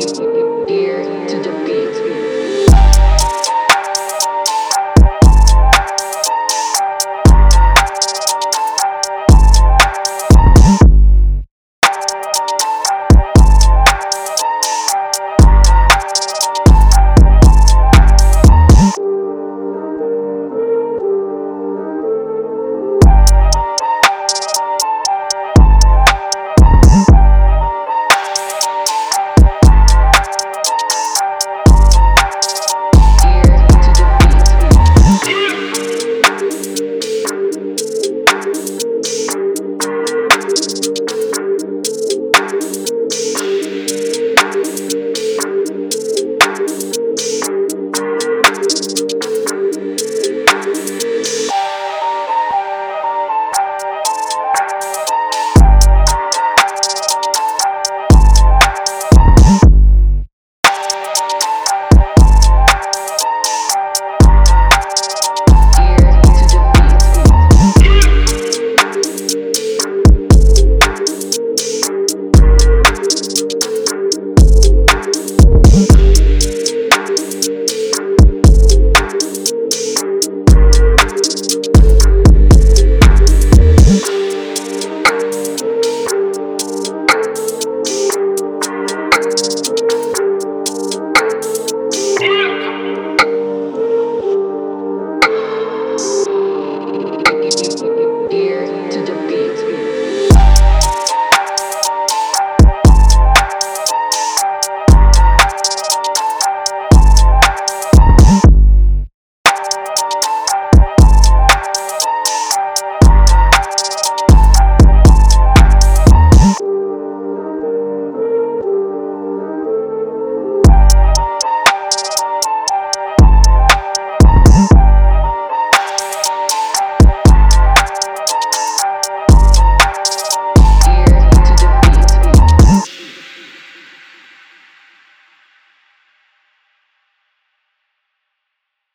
you.